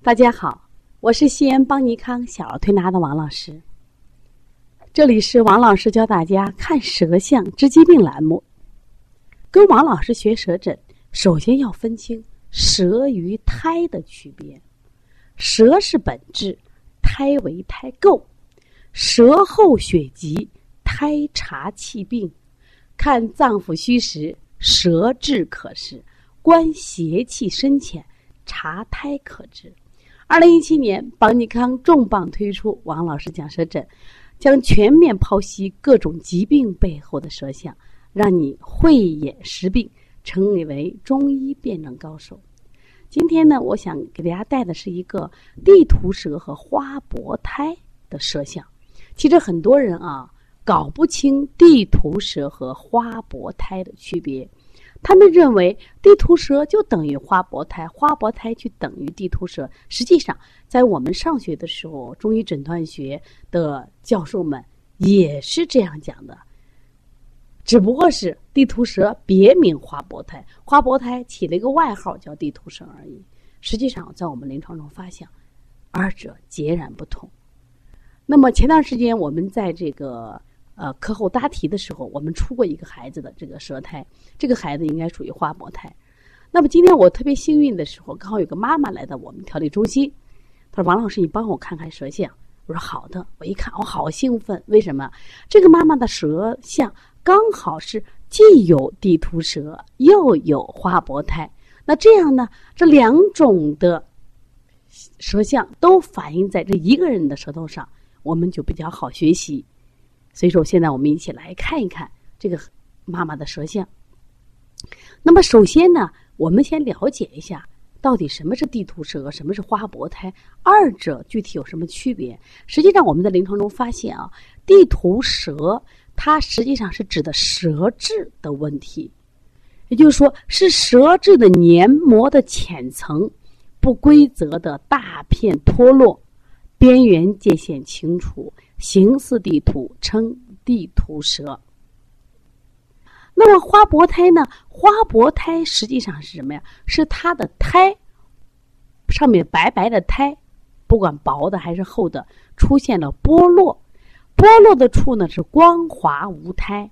大家好，我是西安邦尼康小儿推拿的王老师。这里是王老师教大家看舌象治疾病栏目。跟王老师学舌诊，首先要分清舌与苔的区别。舌是本质，苔为苔垢。舌后血急，苔查气病。看脏腑虚实，舌质可视；观邪气深浅，查苔可知。二零一七年，邦尼康重磅推出王老师讲舌诊，将全面剖析各种疾病背后的舌象，让你慧眼识病，成为中医辩证高手。今天呢，我想给大家带的是一个地图舌和花薄胎的舌象。其实很多人啊，搞不清地图舌和花薄胎的区别。他们认为地图舌就等于花薄胎，花薄胎就等于地图舌。实际上，在我们上学的时候，中医诊断学的教授们也是这样讲的，只不过是地图舌别名花薄胎，花薄胎起了一个外号叫地图舌而已。实际上，在我们临床中发现，二者截然不同。那么前段时间我们在这个。呃，课后答题的时候，我们出过一个孩子的这个舌苔，这个孩子应该属于花薄胎。那么今天我特别幸运的时候，刚好有个妈妈来到我们调理中心，她说：“王老师，你帮我看看舌象。”我说：“好的。”我一看，我好兴奋，为什么？这个妈妈的舌象刚好是既有地图舌，又有花薄胎。那这样呢，这两种的舌象都反映在这一个人的舌头上，我们就比较好学习。所以说，现在我们一起来看一看这个妈妈的舌象。那么，首先呢，我们先了解一下到底什么是地图舌，什么是花薄胎，二者具体有什么区别？实际上，我们在临床中发现啊，地图舌它实际上是指的舌质的问题，也就是说，是舌质的黏膜的浅层不规则的大片脱落，边缘界限清楚。形似地图，称地图舌。那么花薄胎呢？花薄胎实际上是什么呀？是它的胎上面白白的胎，不管薄的还是厚的，出现了剥落。剥落的处呢是光滑无胎，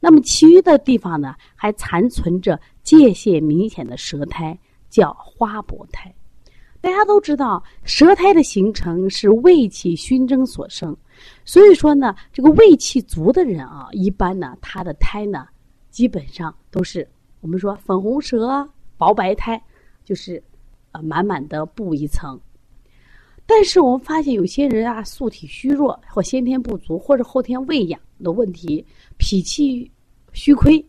那么其余的地方呢还残存着界限明显的舌苔，叫花薄胎。大家都知道，舌苔的形成是胃气熏蒸所生。所以说呢，这个胃气足的人啊，一般呢，他的胎呢，基本上都是我们说粉红舌、薄白胎，就是呃满满的布一层。但是我们发现有些人啊，素体虚弱或先天不足，或者后天喂养的问题，脾气虚亏，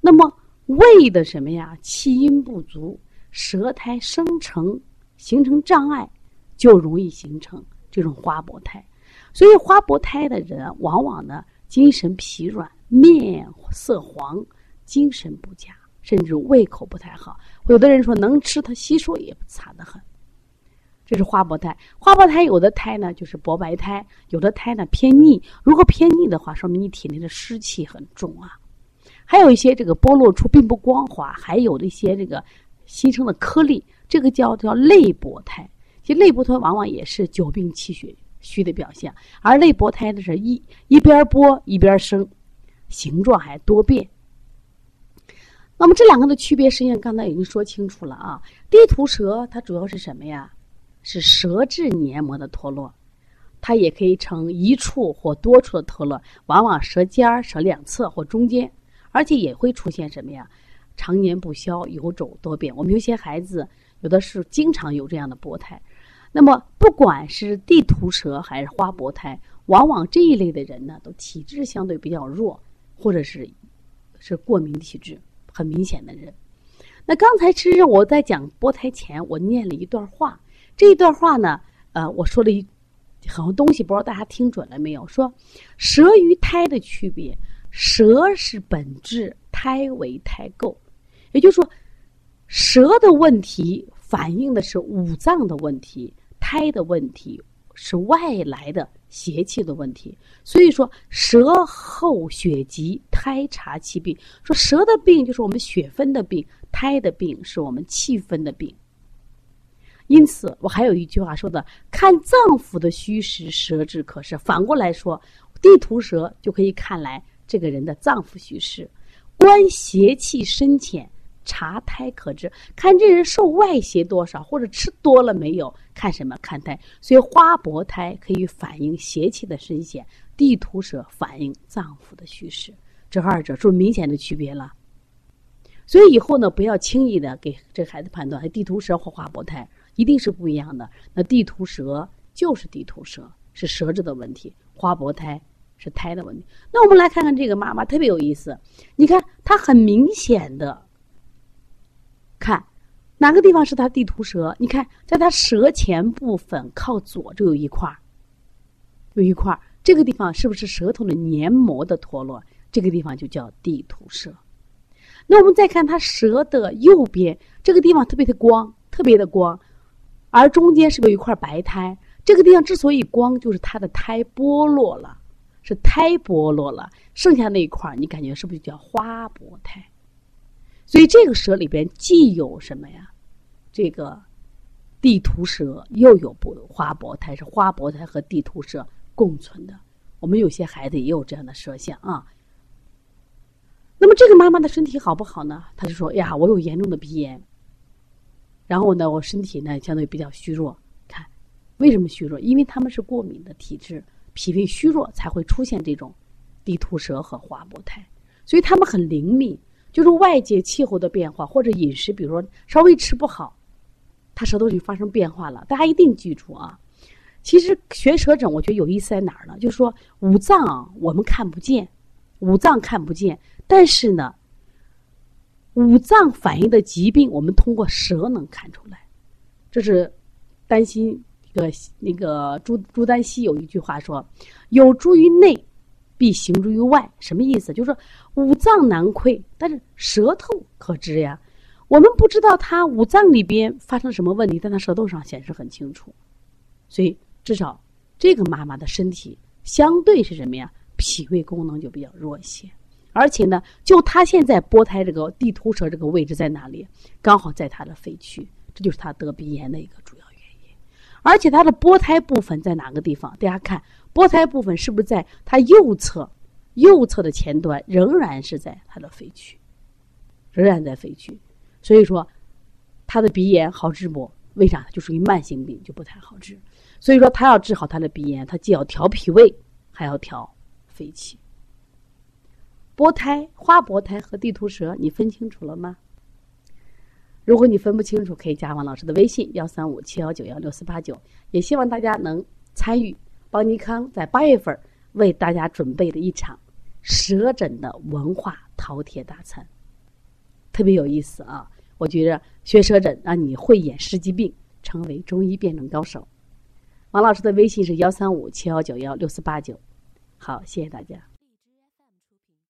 那么胃的什么呀，气阴不足，舌苔生成形成障碍，就容易形成这种花薄胎。所以花薄胎的人，往往呢精神疲软、面色黄、精神不佳，甚至胃口不太好。有的人说能吃，他吸收也差得很。这是花薄胎。花薄胎有的胎呢就是薄白胎，有的胎呢偏腻。如果偏腻的话，说明你体内的湿气很重啊。还有一些这个剥落处并不光滑，还有的一些这个新生的颗粒，这个叫叫类薄胎。其实类薄胎往往也是久病气血。虚的表现，而类薄胎的是一一边剥一边生，形状还多变。那么这两个的区别，实际上刚才已经说清楚了啊。地图舌它主要是什么呀？是舌质黏膜的脱落，它也可以呈一处或多处的脱落，往往舌尖儿、舌两侧或中间，而且也会出现什么呀？常年不消、有走多变。我们有些孩子有的是经常有这样的薄胎。那么，不管是地图舌还是花薄胎，往往这一类的人呢，都体质相对比较弱，或者是是过敏体质很明显的人。那刚才其实我在讲薄胎前，我念了一段话。这一段话呢，呃，我说了一很多东西，不知道大家听准了没有？说舌与胎的区别，舌是本质，胎为胎垢。也就是说，舌的问题反映的是五脏的问题。胎的问题是外来的邪气的问题，所以说舌后血急，胎查气病。说舌的病就是我们血分的病，胎的病是我们气分的病。因此，我还有一句话说的：看脏腑的虚实，舌质可是。反过来说，地图舌就可以看来这个人的脏腑虚实。观邪气深浅，查胎可知。看这人受外邪多少，或者吃多了没有？看什么？看胎。所以花薄胎可以反映邪气的深浅，地图舌反映脏腑的虚实。这二者是明显的区别了。所以以后呢，不要轻易的给这孩子判断，地图舌或花薄胎。一定是不一样的。那地图舌就是地图舌，是舌质的问题；花薄胎是胎的问题。那我们来看看这个妈妈，特别有意思。你看，她很明显的看哪个地方是她地图舌？你看，在她舌前部分靠左就有一块儿，有一块儿，这个地方是不是舌头的黏膜的脱落？这个地方就叫地图舌。那我们再看她舌的右边，这个地方特别的光，特别的光。而中间是不是有一块白苔？这个地方之所以光，就是它的胎剥落了，是胎剥落了，剩下那一块儿你感觉是不是叫花薄胎？所以这个舌里边既有什么呀？这个地图舌又有不花博胎，是花博胎和地图舌共存的。我们有些孩子也有这样的舌象啊。那么这个妈妈的身体好不好呢？她就说：“呀，我有严重的鼻炎。”然后呢，我身体呢相对比较虚弱。看，为什么虚弱？因为他们是过敏的体质，脾胃虚弱才会出现这种地图舌和花博胎。所以他们很灵敏，就是外界气候的变化或者饮食，比如说稍微吃不好，他舌头就发生变化了。大家一定记住啊！其实学舌诊，我觉得有意思在哪儿呢？就是说五脏我们看不见，五脏看不见，但是呢。五脏反映的疾病，我们通过舌能看出来。这是担心这个那个朱朱丹溪有一句话说：“有诸于内，必行诸于外。”什么意思？就是说五脏难窥，但是舌头可知呀。我们不知道他五脏里边发生什么问题，但他舌头上显示很清楚。所以至少这个妈妈的身体相对是什么呀？脾胃功能就比较弱一些。而且呢，就他现在波胎这个地图舌这个位置在哪里？刚好在他的肺区，这就是他得鼻炎的一个主要原因。而且他的波胎部分在哪个地方？大家看，波胎部分是不是在它右侧？右侧的前端仍然是在它的肺区，仍然在肺区。所以说，他的鼻炎好治不？为啥？就属于慢性病，就不太好治。所以说，他要治好他的鼻炎，他既要调脾胃，还要调肺气。薄胎、花薄胎和地图舌，你分清楚了吗？如果你分不清楚，可以加王老师的微信：幺三五七幺九幺六四八九。也希望大家能参与王尼康在八月份为大家准备的一场舌诊的文化饕餮大餐，特别有意思啊！我觉着学舌诊让你慧眼识疾病，成为中医辩证高手。王老师的微信是幺三五七幺九幺六四八九。好，谢谢大家。